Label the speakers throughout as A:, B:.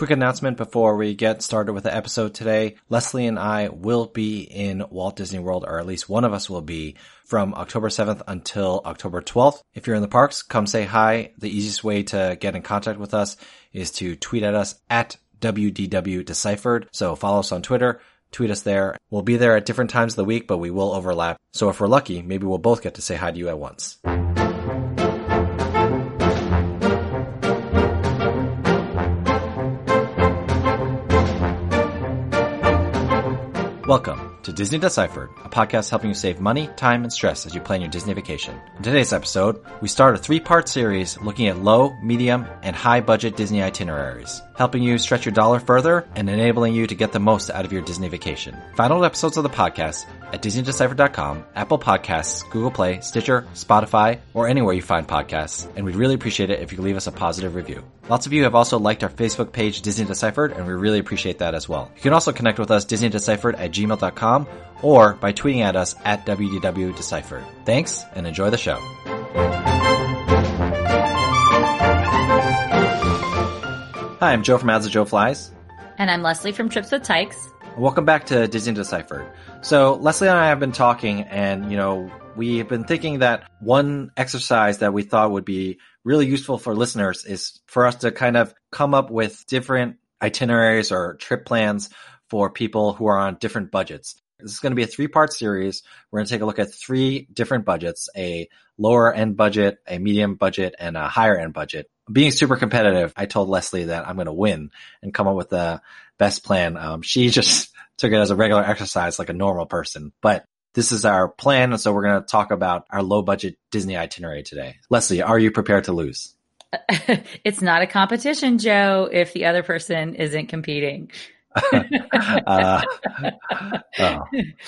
A: Quick announcement before we get started with the episode today. Leslie and I will be in Walt Disney World, or at least one of us will be from October 7th until October 12th. If you're in the parks, come say hi. The easiest way to get in contact with us is to tweet at us at WDW Deciphered. So follow us on Twitter, tweet us there. We'll be there at different times of the week, but we will overlap. So if we're lucky, maybe we'll both get to say hi to you at once. Welcome to Disney Deciphered, a podcast helping you save money, time, and stress as you plan your Disney vacation. In today's episode, we start a three-part series looking at low, medium, and high-budget Disney itineraries, helping you stretch your dollar further and enabling you to get the most out of your Disney vacation. Find Final episodes of the podcast at DisneyDeciphered.com, Apple Podcasts, Google Play, Stitcher, Spotify, or anywhere you find podcasts, and we'd really appreciate it if you leave us a positive review. Lots of you have also liked our Facebook page, Disney Deciphered, and we really appreciate that as well. You can also connect with us, Disney DisneyDeciphered at gmail.com, or by tweeting at us at WDW Deciphered. Thanks, and enjoy the show. Hi, I'm Joe from As the Joe Flies.
B: And I'm Leslie from Trips with Tykes.
A: Welcome back to Disney Deciphered. So Leslie and I have been talking and, you know, we have been thinking that one exercise that we thought would be really useful for listeners is for us to kind of come up with different itineraries or trip plans for people who are on different budgets. This is going to be a three part series. We're going to take a look at three different budgets, a lower end budget, a medium budget, and a higher end budget. Being super competitive, I told Leslie that I'm going to win and come up with the best plan. Um, she just took it as a regular exercise like a normal person, but this is our plan. So we're going to talk about our low budget Disney itinerary today. Leslie, are you prepared to lose?
B: it's not a competition, Joe, if the other person isn't competing.
A: uh, oh,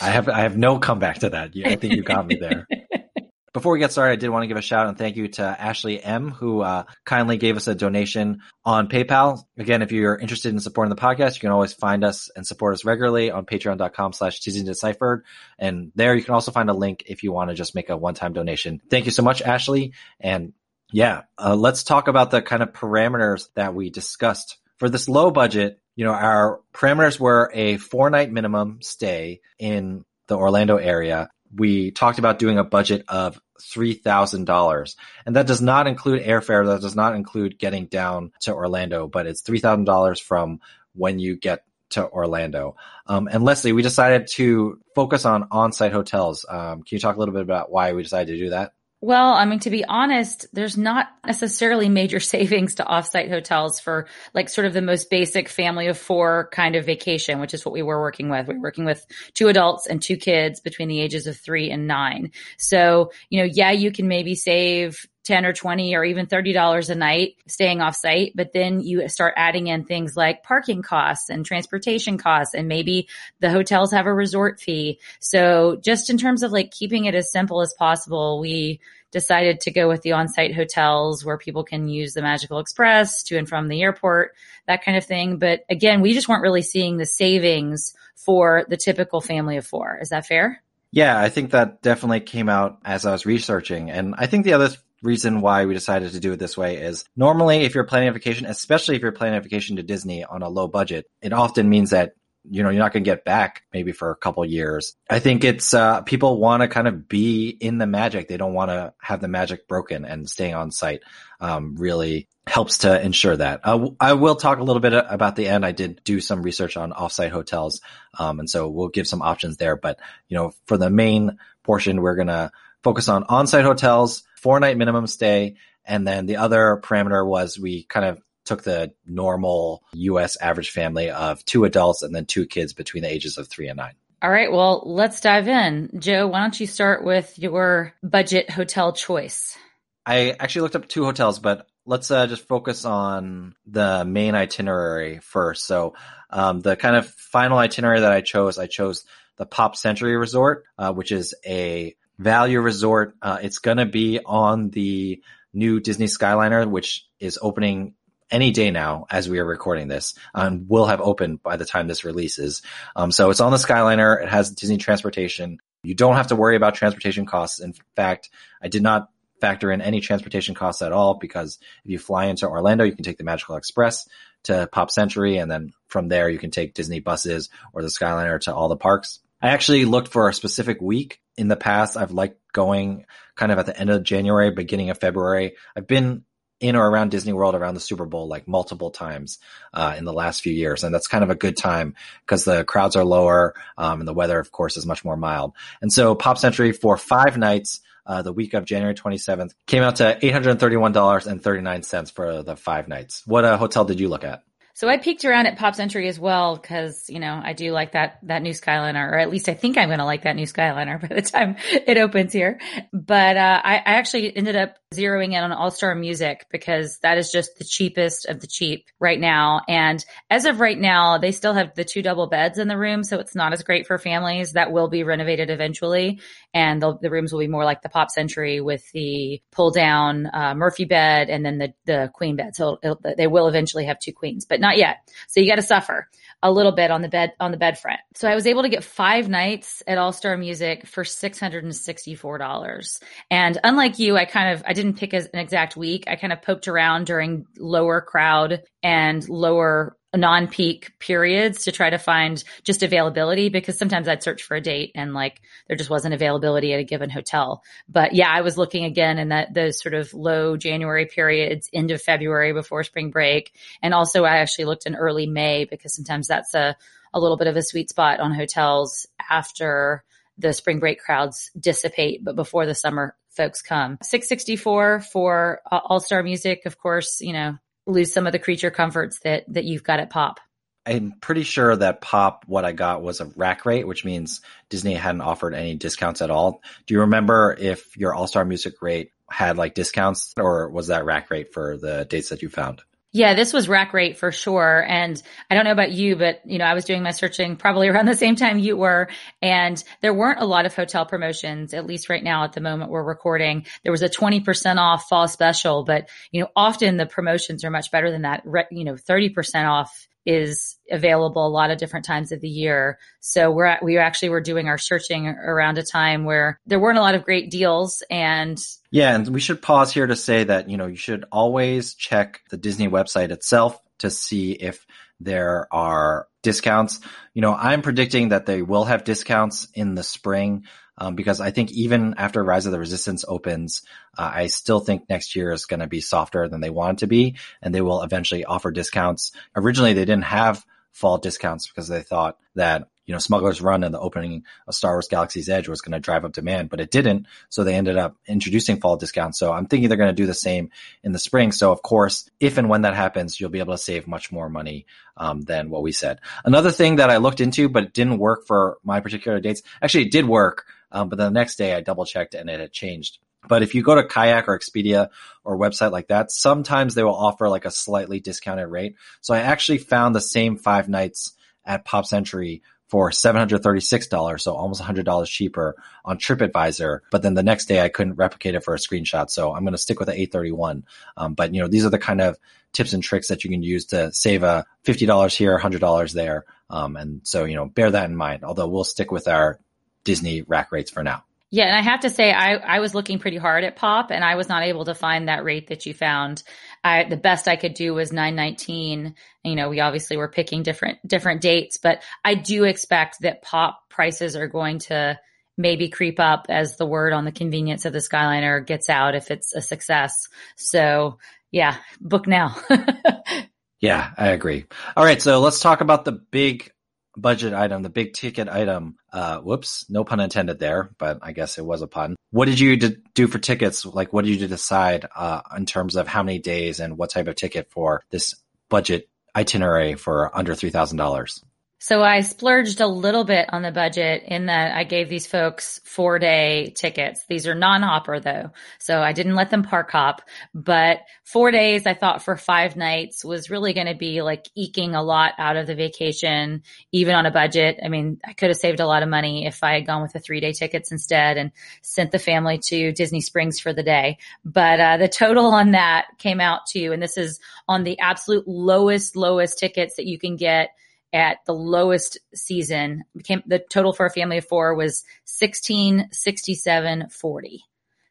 A: I have I have no comeback to that. I think you got me there. Before we get started, I did want to give a shout out and thank you to Ashley M, who uh, kindly gave us a donation on PayPal. Again, if you're interested in supporting the podcast, you can always find us and support us regularly on patreon.com slash Deciphered. And there you can also find a link if you want to just make a one-time donation. Thank you so much, Ashley. And yeah, uh, let's talk about the kind of parameters that we discussed. For this low budget, you know, our parameters were a four night minimum stay in the Orlando area. We talked about doing a budget of $3,000 and that does not include airfare. That does not include getting down to Orlando, but it's $3,000 from when you get to Orlando. Um, and Leslie, we decided to focus on on-site hotels. Um, can you talk a little bit about why we decided to do that?
B: Well, I mean, to be honest, there's not necessarily major savings to offsite hotels for like sort of the most basic family of four kind of vacation, which is what we were working with. We are working with two adults and two kids between the ages of three and nine. So, you know, yeah, you can maybe save 10 or 20 or even $30 a night staying off site. But then you start adding in things like parking costs and transportation costs. And maybe the hotels have a resort fee. So just in terms of like keeping it as simple as possible, we decided to go with the on-site hotels where people can use the Magical Express to and from the airport, that kind of thing. But again, we just weren't really seeing the savings for the typical family of four. Is that fair?
A: Yeah, I think that definitely came out as I was researching. And I think the other reason why we decided to do it this way is normally if you're planning a vacation, especially if you're planning a vacation to Disney on a low budget, it often means that you know you're not going to get back maybe for a couple years. I think it's uh, people want to kind of be in the magic. They don't want to have the magic broken, and staying on site um, really helps to ensure that. Uh, I will talk a little bit about the end. I did do some research on offsite hotels, um, and so we'll give some options there. But you know, for the main portion, we're gonna focus on on-site hotels, four night minimum stay. And then the other parameter was we kind of took the normal US average family of two adults and then two kids between the ages of three and nine.
B: All right. Well, let's dive in. Joe, why don't you start with your budget hotel choice?
A: I actually looked up two hotels, but let's uh, just focus on the main itinerary first. So, um, the kind of final itinerary that I chose, I chose the Pop Century Resort, uh, which is a Value Resort. Uh, it's going to be on the new Disney Skyliner, which is opening any day now as we are recording this and will have opened by the time this releases. Um, so it's on the Skyliner. It has Disney transportation. You don't have to worry about transportation costs. In fact, I did not factor in any transportation costs at all because if you fly into Orlando, you can take the Magical Express to Pop Century. And then from there, you can take Disney buses or the Skyliner to all the parks. I actually looked for a specific week in the past. I've liked going kind of at the end of January, beginning of February. I've been in or around Disney World around the Super Bowl like multiple times uh, in the last few years, and that's kind of a good time because the crowds are lower um, and the weather, of course, is much more mild. And so, Pop Century for five nights. Uh, the week of January 27th came out to $831.39 for the five nights. What uh, hotel did you look at?
B: So I peeked around at Pop Century as well because you know I do like that that new Skyliner, or at least I think I'm going to like that new Skyliner by the time it opens here. But uh, I, I actually ended up zeroing in on All Star Music because that is just the cheapest of the cheap right now. And as of right now, they still have the two double beds in the room, so it's not as great for families. That will be renovated eventually, and the rooms will be more like the Pop Century with the pull down uh, Murphy bed and then the the queen bed. So they will eventually have two queens, but not yet. So you got to suffer a little bit on the bed on the bed front. So I was able to get five nights at All Star Music for six hundred and sixty four dollars. And unlike you, I kind of I didn't pick an exact week. I kind of poked around during lower crowd and lower non-peak periods to try to find just availability because sometimes I'd search for a date and like there just wasn't availability at a given hotel. But yeah, I was looking again in that those sort of low January periods, end of February before spring break. And also I actually looked in early May because sometimes that's a, a little bit of a sweet spot on hotels after the spring break crowds dissipate, but before the summer folks come. 664 for All Star Music, of course, you know, lose some of the creature comforts that that you've got at Pop.
A: I'm pretty sure that Pop, what I got was a rack rate, which means Disney hadn't offered any discounts at all. Do you remember if your All Star Music rate had like discounts, or was that rack rate for the dates that you found?
B: Yeah, this was rack rate for sure. And I don't know about you, but you know, I was doing my searching probably around the same time you were. And there weren't a lot of hotel promotions, at least right now at the moment we're recording. There was a 20% off fall special, but you know, often the promotions are much better than that. You know, 30% off is available a lot of different times of the year. So we're at, we actually were doing our searching around a time where there weren't a lot of great deals and
A: yeah, and we should pause here to say that, you know, you should always check the Disney website itself to see if there are discounts. You know, I'm predicting that they will have discounts in the spring um, because I think even after Rise of the Resistance opens, uh, I still think next year is going to be softer than they want it to be, and they will eventually offer discounts. Originally, they didn't have fall discounts because they thought that you know Smuggler's Run and the opening of Star Wars Galaxy's Edge was going to drive up demand, but it didn't. So they ended up introducing fall discounts. So I'm thinking they're going to do the same in the spring. So of course, if and when that happens, you'll be able to save much more money um, than what we said. Another thing that I looked into but it didn't work for my particular dates. Actually, it did work. Um, but the next day I double checked and it had changed. But if you go to Kayak or Expedia or website like that, sometimes they will offer like a slightly discounted rate. So I actually found the same five nights at Pop Century for $736, so almost $100 cheaper on TripAdvisor. But then the next day I couldn't replicate it for a screenshot. So I'm going to stick with the 831. Um, but you know, these are the kind of tips and tricks that you can use to save a $50 here, $100 there. Um, and so, you know, bear that in mind, although we'll stick with our Disney rack rates for now.
B: Yeah, and I have to say, I, I was looking pretty hard at Pop, and I was not able to find that rate that you found. I, the best I could do was nine nineteen. You know, we obviously were picking different different dates, but I do expect that Pop prices are going to maybe creep up as the word on the convenience of the Skyliner gets out if it's a success. So, yeah, book now.
A: yeah, I agree. All right, so let's talk about the big budget item, the big ticket item. Uh, whoops, no pun intended there, but I guess it was a pun. What did you do for tickets? Like, what did you decide uh, in terms of how many days and what type of ticket for this budget itinerary for under three thousand dollars?
B: So I splurged a little bit on the budget in that I gave these folks four day tickets. These are non hopper though. So I didn't let them park hop, but four days I thought for five nights was really going to be like eking a lot out of the vacation, even on a budget. I mean, I could have saved a lot of money if I had gone with the three day tickets instead and sent the family to Disney Springs for the day. But uh, the total on that came out to, and this is on the absolute lowest, lowest tickets that you can get at the lowest season became the total for a family of four was 166740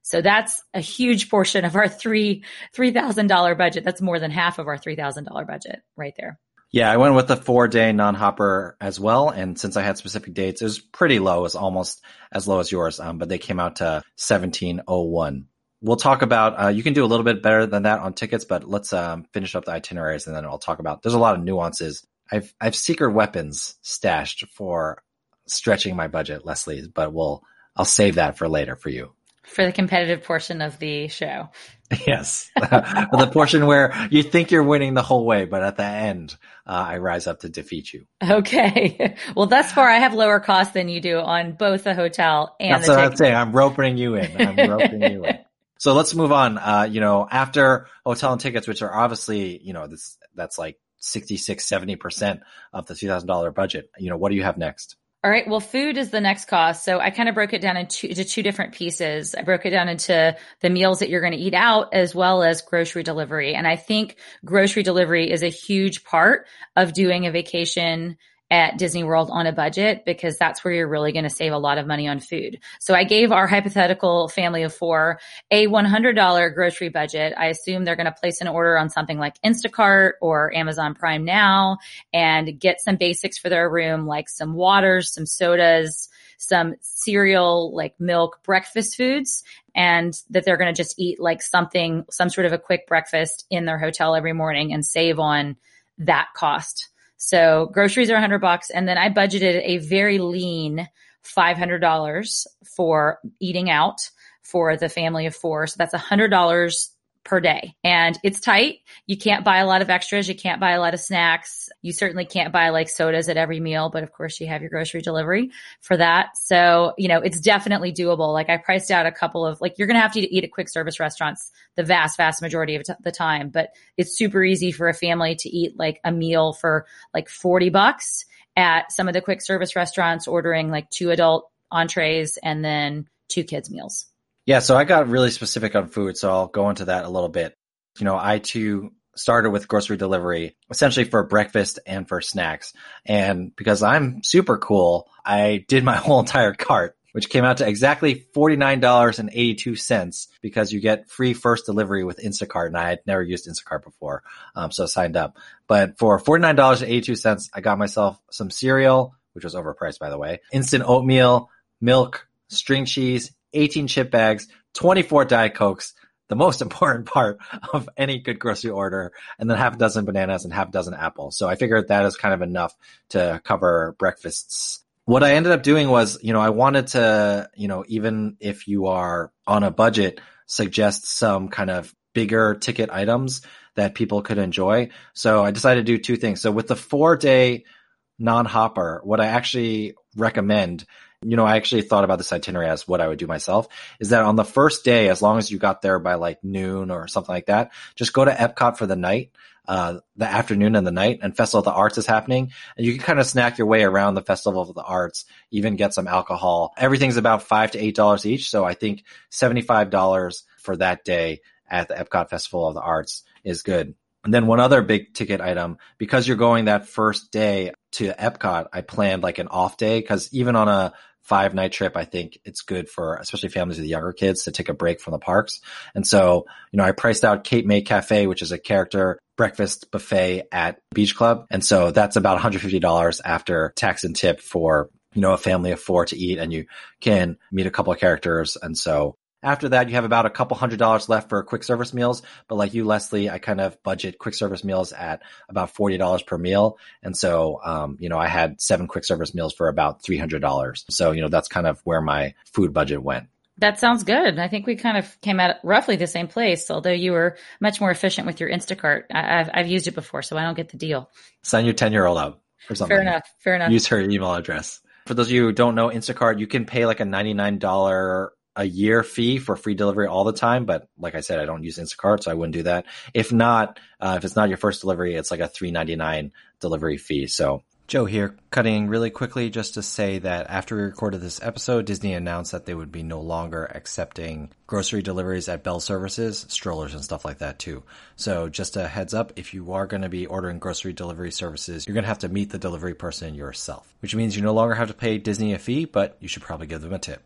B: So that's a huge portion of our three $3,000 budget. That's more than half of our $3,000 budget right there.
A: Yeah, I went with the four day non hopper as well. And since I had specific dates, it was pretty low. It was almost as low as yours. Um, but they came out to 1701. We'll talk about, uh, you can do a little bit better than that on tickets, but let's, um, finish up the itineraries and then I'll talk about, there's a lot of nuances. I've, I've secret weapons stashed for stretching my budget, Leslie, but we'll, I'll save that for later for you.
B: For the competitive portion of the show.
A: Yes. the portion where you think you're winning the whole way, but at the end, uh, I rise up to defeat you.
B: Okay. Well, thus far, I have lower costs than you do on both the hotel and
A: That's what. I'm saying. I'm roping you in. I'm roping you in. So let's move on. Uh, you know, after hotel and tickets, which are obviously, you know, this, that's like 66, 70% of the $2,000 budget. You know, what do you have next?
B: All right. Well, food is the next cost. So I kind of broke it down into, into two different pieces. I broke it down into the meals that you're going to eat out as well as grocery delivery. And I think grocery delivery is a huge part of doing a vacation at Disney World on a budget because that's where you're really going to save a lot of money on food. So I gave our hypothetical family of four a $100 grocery budget. I assume they're going to place an order on something like Instacart or Amazon Prime Now and get some basics for their room, like some waters, some sodas, some cereal, like milk, breakfast foods, and that they're going to just eat like something, some sort of a quick breakfast in their hotel every morning and save on that cost. So groceries are 100 bucks. And then I budgeted a very lean $500 for eating out for the family of four. So that's $100 per day. And it's tight. You can't buy a lot of extras. You can't buy a lot of snacks. You certainly can't buy like sodas at every meal, but of course you have your grocery delivery for that. So, you know, it's definitely doable. Like I priced out a couple of like, you're going to have to eat at quick service restaurants the vast, vast majority of the time, but it's super easy for a family to eat like a meal for like 40 bucks at some of the quick service restaurants ordering like two adult entrees and then two kids meals.
A: Yeah, so I got really specific on food, so I'll go into that a little bit. You know, I too started with grocery delivery essentially for breakfast and for snacks. And because I'm super cool, I did my whole entire cart, which came out to exactly $49.82 because you get free first delivery with Instacart. And I had never used Instacart before. Um, so I signed up. But for $49.82, I got myself some cereal, which was overpriced by the way, instant oatmeal, milk, string cheese, 18 chip bags, 24 Diet Cokes, the most important part of any good grocery order, and then half a dozen bananas and half a dozen apples. So I figured that is kind of enough to cover breakfasts. What I ended up doing was, you know, I wanted to, you know, even if you are on a budget, suggest some kind of bigger ticket items that people could enjoy. So I decided to do two things. So with the four day non hopper, what I actually recommend you know, I actually thought about this itinerary as what I would do myself is that on the first day, as long as you got there by like noon or something like that, just go to Epcot for the night, uh, the afternoon and the night and Festival of the Arts is happening and you can kind of snack your way around the Festival of the Arts, even get some alcohol. Everything's about five to eight dollars each. So I think $75 for that day at the Epcot Festival of the Arts is good. And then one other big ticket item, because you're going that first day to Epcot, I planned like an off day because even on a five night trip, I think it's good for especially families with younger kids to take a break from the parks. And so, you know, I priced out Cape May Cafe, which is a character breakfast buffet at Beach Club. And so that's about $150 after tax and tip for, you know, a family of four to eat and you can meet a couple of characters. And so after that, you have about a couple hundred dollars left for quick service meals. But like you, Leslie, I kind of budget quick service meals at about $40 per meal. And so, um, you know, I had seven quick service meals for about $300. So, you know, that's kind of where my food budget went.
B: That sounds good. I think we kind of came at roughly the same place, although you were much more efficient with your Instacart. I, have I've used it before, so I don't get the deal.
A: Sign your 10 year old up or something.
B: Fair enough. Fair enough.
A: Use her email address. For those of you who don't know Instacart, you can pay like a $99 a year fee for free delivery all the time. But like I said, I don't use Instacart, so I wouldn't do that. If not, uh, if it's not your first delivery, it's like a three ninety nine delivery fee. So Joe here, cutting really quickly just to say that after we recorded this episode, Disney announced that they would be no longer accepting grocery deliveries at Bell services, strollers and stuff like that too. So just a heads up, if you are going to be ordering grocery delivery services, you're going to have to meet the delivery person yourself, which means you no longer have to pay Disney a fee, but you should probably give them a tip.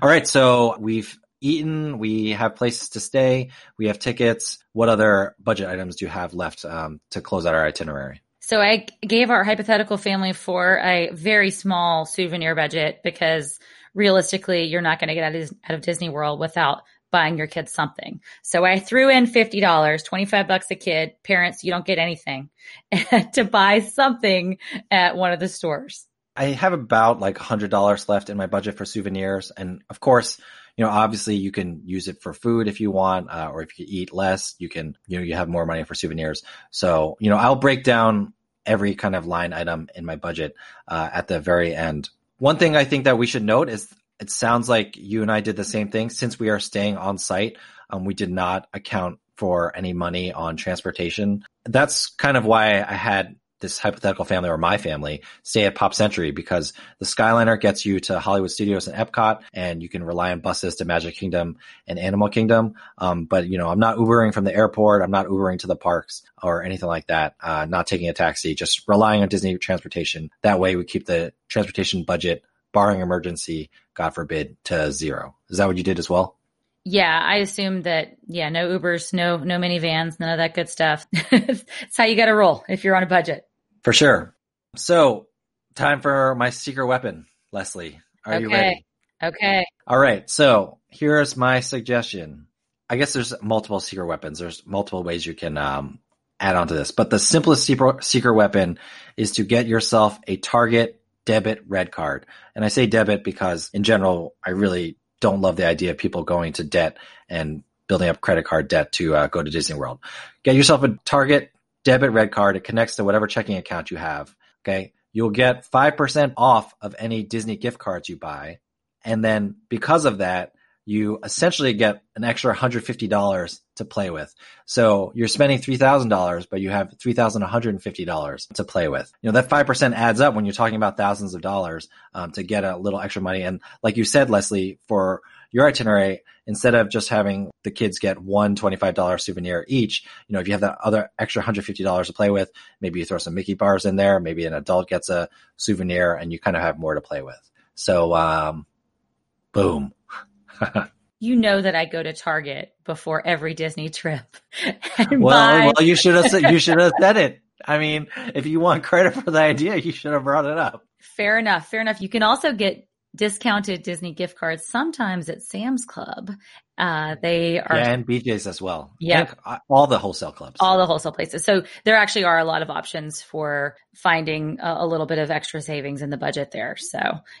A: All right. So we've eaten. We have places to stay. We have tickets. What other budget items do you have left um, to close out our itinerary?
B: So I gave our hypothetical family for a very small souvenir budget because realistically, you're not going to get out of Disney World without buying your kids something. So I threw in $50, 25 bucks a kid. Parents, you don't get anything to buy something at one of the stores.
A: I have about like $100 left in my budget for souvenirs. And of course, you know, obviously you can use it for food if you want, uh, or if you eat less, you can, you know, you have more money for souvenirs. So, you know, I'll break down every kind of line item in my budget uh, at the very end. One thing I think that we should note is it sounds like you and I did the same thing. Since we are staying on site, um, we did not account for any money on transportation. That's kind of why I had this hypothetical family or my family stay at Pop Century because the Skyliner gets you to Hollywood Studios and Epcot, and you can rely on buses to Magic Kingdom and Animal Kingdom. Um, but you know, I'm not Ubering from the airport. I'm not Ubering to the parks or anything like that. Uh, not taking a taxi, just relying on Disney transportation. That way, we keep the transportation budget, barring emergency, God forbid, to zero. Is that what you did as well?
B: Yeah, I assume that. Yeah, no Ubers, no no minivans, none of that good stuff. it's how you got to roll if you're on a budget.
A: For sure. So, time for my secret weapon, Leslie. Are
B: okay.
A: you ready?
B: Okay.
A: All right. So, here's my suggestion. I guess there's multiple secret weapons. There's multiple ways you can um, add on to this, but the simplest secret weapon is to get yourself a Target debit red card. And I say debit because in general, I really don't love the idea of people going to debt and building up credit card debt to uh, go to Disney World. Get yourself a Target debit red card. It connects to whatever checking account you have. Okay. You'll get 5% off of any Disney gift cards you buy. And then because of that, you essentially get an extra $150 to play with. So you're spending $3,000, but you have $3,150 to play with. You know, that 5% adds up when you're talking about thousands of dollars um, to get a little extra money. And like you said, Leslie, for your itinerary, instead of just having the kids get one $25 souvenir each, you know, if you have that other extra $150 to play with, maybe you throw some Mickey bars in there, maybe an adult gets a souvenir and you kind of have more to play with. So, um, boom.
B: you know that I go to Target before every Disney trip.
A: well, buy- well, you should have you should have said it. I mean, if you want credit for the idea, you should have brought it up.
B: Fair enough. Fair enough. You can also get discounted Disney gift cards sometimes at Sam's Club. Uh, they are
A: yeah, and BJ's as well.
B: Yeah,
A: uh, all the wholesale clubs,
B: all the wholesale places. So there actually are a lot of options for finding a, a little bit of extra savings in the budget there. So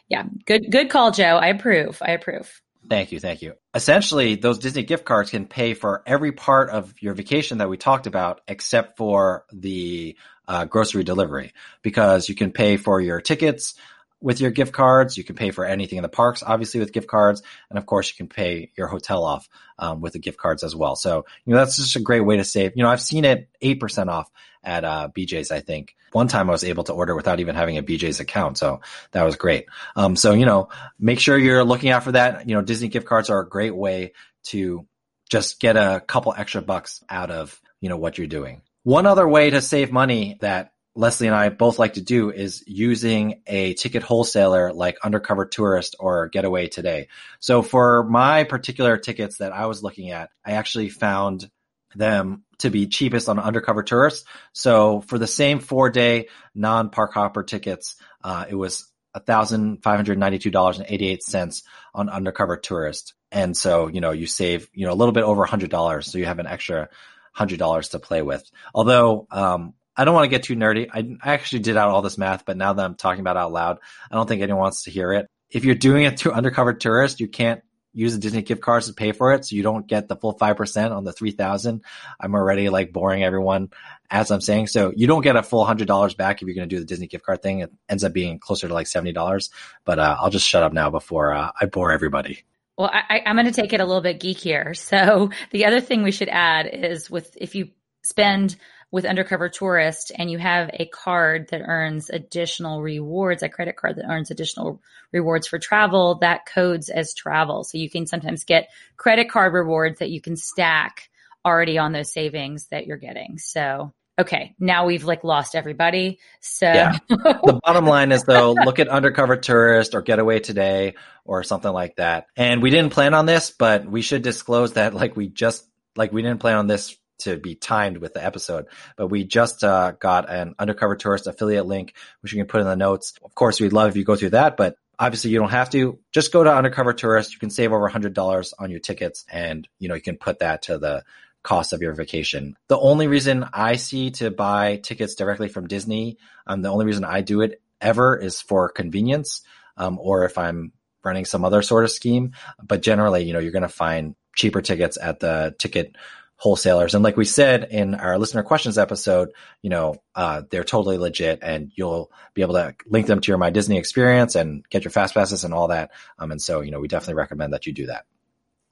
B: yeah, good good call, Joe. I approve. I approve.
A: Thank you, thank you. Essentially, those Disney gift cards can pay for every part of your vacation that we talked about, except for the uh, grocery delivery, because you can pay for your tickets, with your gift cards. You can pay for anything in the parks, obviously, with gift cards. And of course, you can pay your hotel off um, with the gift cards as well. So, you know, that's just a great way to save. You know, I've seen it 8% off at uh, BJ's, I think. One time I was able to order without even having a BJ's account. So that was great. Um, so, you know, make sure you're looking out for that. You know, Disney gift cards are a great way to just get a couple extra bucks out of, you know, what you're doing. One other way to save money that Leslie and I both like to do is using a ticket wholesaler like Undercover Tourist or Getaway Today. So for my particular tickets that I was looking at, I actually found them to be cheapest on Undercover Tourist. So for the same four day non park hopper tickets, uh, it was $1,592.88 on Undercover Tourist. And so, you know, you save, you know, a little bit over $100. So you have an extra $100 to play with. Although, um, I don't want to get too nerdy. I, actually did out all this math, but now that I'm talking about out loud, I don't think anyone wants to hear it. If you're doing it through undercover tourist, you can't use the Disney gift cards to pay for it. So you don't get the full 5% on the 3000. I'm already like boring everyone as I'm saying. So you don't get a full hundred dollars back if you're going to do the Disney gift card thing. It ends up being closer to like $70. But, uh, I'll just shut up now before uh, I bore everybody.
B: Well, I, I'm going to take it a little bit geekier. So the other thing we should add is with, if you spend with Undercover Tourist and you have a card that earns additional rewards, a credit card that earns additional rewards for travel, that codes as travel. So you can sometimes get credit card rewards that you can stack already on those savings that you're getting. So okay, now we've like lost everybody. So
A: yeah. the bottom line is though, look at Undercover Tourist or Getaway Today or something like that. And we didn't plan on this, but we should disclose that like we just like we didn't plan on this to be timed with the episode, but we just uh, got an Undercover Tourist affiliate link, which you can put in the notes. Of course, we'd love if you go through that, but obviously you don't have to. Just go to Undercover Tourist. You can save over $100 on your tickets and, you know, you can put that to the cost of your vacation. The only reason I see to buy tickets directly from Disney, um, the only reason I do it ever is for convenience, um, or if I'm running some other sort of scheme. But generally, you know, you're going to find cheaper tickets at the ticket wholesalers. And like we said in our listener questions episode, you know, uh, they're totally legit and you'll be able to link them to your My Disney experience and get your fast passes and all that. Um, and so, you know, we definitely recommend that you do that.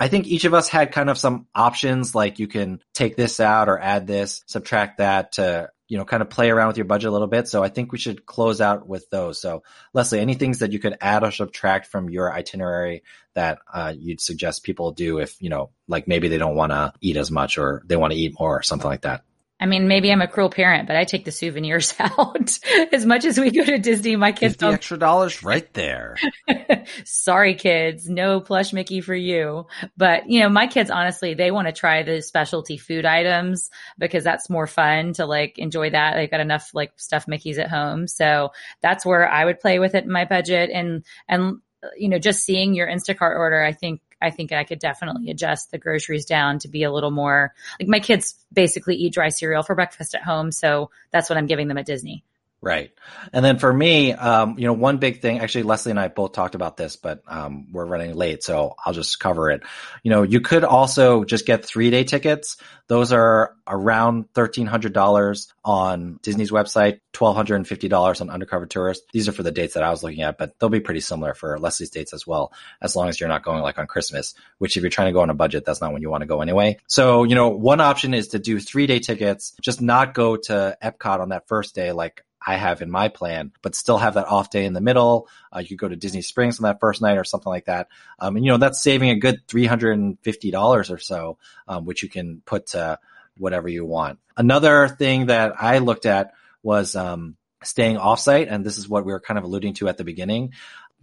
A: I think each of us had kind of some options, like you can take this out or add this, subtract that to, you know, kind of play around with your budget a little bit. So I think we should close out with those. So Leslie, any things that you could add or subtract from your itinerary that uh, you'd suggest people do if, you know, like maybe they don't want to eat as much or they want to eat more or something like that?
B: I mean, maybe I'm a cruel parent, but I take the souvenirs out as much as we go to Disney. My kids
A: the extra dollars right there.
B: Sorry, kids, no plush Mickey for you. But you know, my kids honestly, they want to try the specialty food items because that's more fun to like enjoy that. They've got enough like stuffed Mickeys at home, so that's where I would play with it in my budget. And and you know, just seeing your Instacart order, I think I think I could definitely adjust the groceries down to be a little more like my kids basically eat dry cereal for breakfast at home. So that's what I'm giving them at Disney.
A: Right. And then for me, um, you know, one big thing, actually, Leslie and I both talked about this, but, um, we're running late. So I'll just cover it. You know, you could also just get three day tickets. Those are around $1,300 on Disney's website, $1,250 on Undercover Tourist. These are for the dates that I was looking at, but they'll be pretty similar for Leslie's dates as well, as long as you're not going like on Christmas, which if you're trying to go on a budget, that's not when you want to go anyway. So, you know, one option is to do three day tickets, just not go to Epcot on that first day, like I have in my plan, but still have that off day in the middle. Uh, you could go to Disney Springs on that first night or something like that. Um, and you know, that's saving a good $350 or so, um, which you can put to whatever you want. Another thing that I looked at was, um, staying offsite. And this is what we were kind of alluding to at the beginning.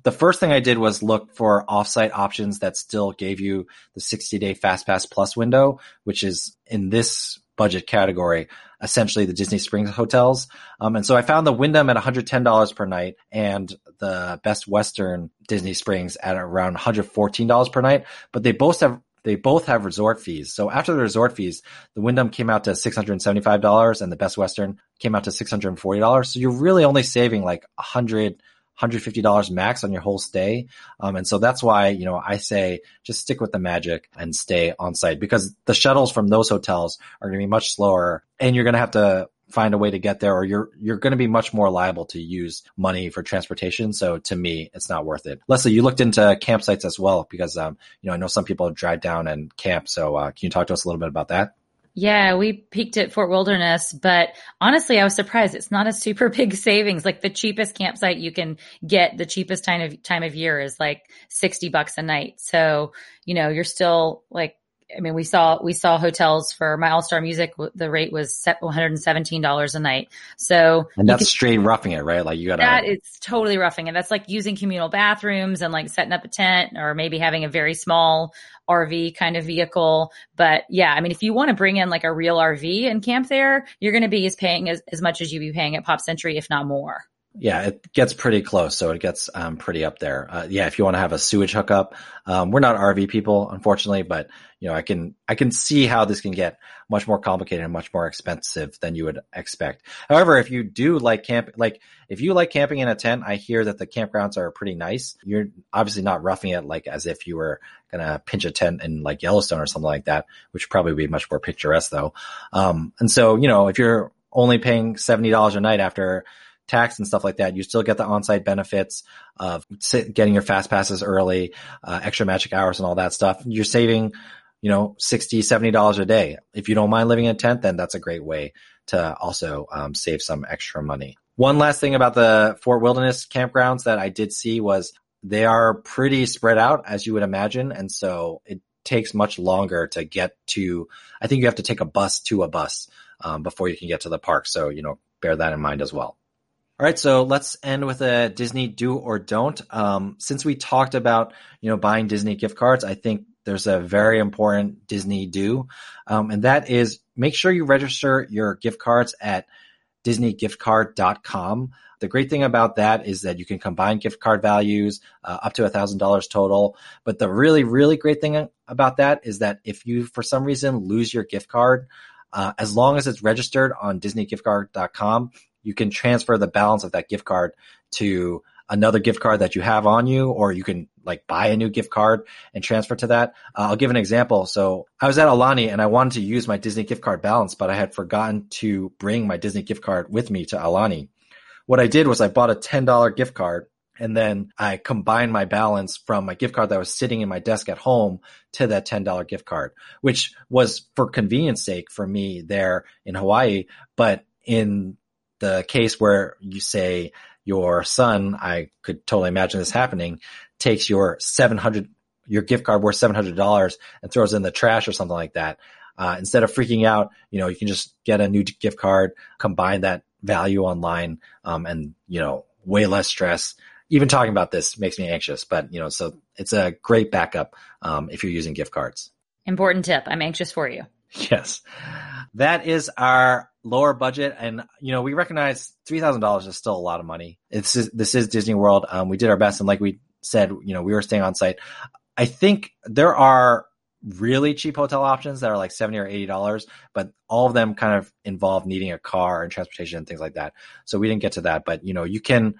A: The first thing I did was look for offsite options that still gave you the 60 day fast pass Plus window, which is in this budget category, essentially the Disney Springs hotels. Um, and so I found the Wyndham at $110 per night and the Best Western Disney Springs at around $114 per night, but they both have they both have resort fees. So after the resort fees, the Wyndham came out to $675 and the Best Western came out to $640. So you're really only saving like 100 $150 max on your whole stay. Um, and so that's why, you know, I say just stick with the magic and stay on site because the shuttles from those hotels are going to be much slower and you're going to have to find a way to get there or you're you're going to be much more liable to use money for transportation. So to me it's not worth it. Leslie you looked into campsites as well because um you know i know some people drive down and camp. So uh, can you talk to us a little bit about that
B: yeah, we peeked at Fort Wilderness, but honestly, I was surprised. It's not a super big savings. Like the cheapest campsite you can get, the cheapest time of time of year is like 60 bucks a night. So, you know, you're still like I mean, we saw we saw hotels for my All Star Music. The rate was one hundred and seventeen dollars a night. So
A: and that's straight roughing it, right? Like you got
B: that. It's totally roughing it. That's like using communal bathrooms and like setting up a tent, or maybe having a very small RV kind of vehicle. But yeah, I mean, if you want to bring in like a real RV and camp there, you're going to be as paying as, as much as you'd be paying at Pop Century, if not more
A: yeah, it gets pretty close. So it gets um, pretty up there. Uh, yeah, if you want to have a sewage hookup, um, we're not RV people, unfortunately, but you know, I can I can see how this can get much more complicated and much more expensive than you would expect. However, if you do like camp, like if you like camping in a tent, I hear that the campgrounds are pretty nice. You're obviously not roughing it like as if you were gonna pinch a tent in like Yellowstone or something like that, which probably would be much more picturesque though. Um, and so you know, if you're only paying seventy dollars a night after tax and stuff like that, you still get the on-site benefits of getting your fast passes early, uh, extra magic hours and all that stuff. You're saving, you know, 60, 70 dollars a day. If you don't mind living in a tent, then that's a great way to also um, save some extra money. One last thing about the Fort Wilderness campgrounds that I did see was they are pretty spread out as you would imagine. And so it takes much longer to get to, I think you have to take a bus to a bus um, before you can get to the park. So, you know, bear that in mind as well. All right, so let's end with a Disney do or don't. Um, since we talked about you know buying Disney gift cards, I think there's a very important Disney do, um, and that is make sure you register your gift cards at DisneyGiftCard.com. The great thing about that is that you can combine gift card values uh, up to a thousand dollars total. But the really, really great thing about that is that if you, for some reason, lose your gift card, uh, as long as it's registered on DisneyGiftCard.com, you can transfer the balance of that gift card to another gift card that you have on you, or you can like buy a new gift card and transfer to that. Uh, I'll give an example. So I was at Aulani and I wanted to use my Disney gift card balance, but I had forgotten to bring my Disney gift card with me to Aulani. What I did was I bought a $10 gift card and then I combined my balance from my gift card that was sitting in my desk at home to that $10 gift card, which was for convenience sake for me there in Hawaii. But in the case where you say your son, I could totally imagine this happening, takes your 700, your gift card worth $700 and throws it in the trash or something like that. Uh, instead of freaking out, you know, you can just get a new gift card, combine that value online, um, and, you know, way less stress. Even talking about this makes me anxious, but, you know, so it's a great backup, um, if you're using gift cards.
B: Important tip. I'm anxious for you.
A: Yes. That is our lower budget. And, you know, we recognize $3,000 is still a lot of money. It's, this is Disney World. Um, we did our best. And like we said, you know, we were staying on site. I think there are really cheap hotel options that are like 70 or 80 dollars but all of them kind of involve needing a car and transportation and things like that so we didn't get to that but you know you can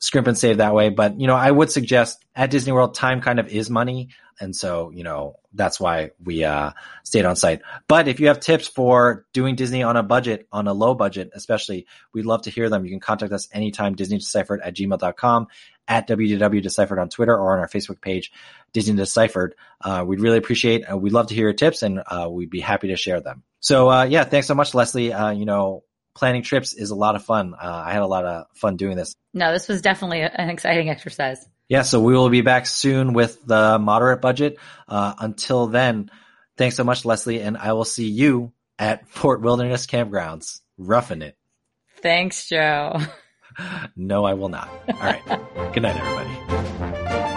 A: scrimp and save that way. But, you know, I would suggest at Disney World, time kind of is money. And so, you know, that's why we uh, stayed on site. But if you have tips for doing Disney on a budget, on a low budget, especially, we'd love to hear them. You can contact us anytime, DisneyDeciphered at gmail.com, at WDW Deciphered on Twitter or on our Facebook page, Disney Deciphered. Uh, we'd really appreciate, uh, we'd love to hear your tips and uh, we'd be happy to share them. So, uh, yeah, thanks so much, Leslie. Uh, you know, planning trips is a lot of fun. Uh, I had a lot of fun doing this.
B: No, this was definitely an exciting exercise.
A: Yeah, so we will be back soon with the moderate budget. Uh, until then, thanks so much, Leslie, and I will see you at Fort Wilderness Campgrounds. Roughing it.
B: Thanks, Joe.
A: no, I will not. All right. Good night, everybody.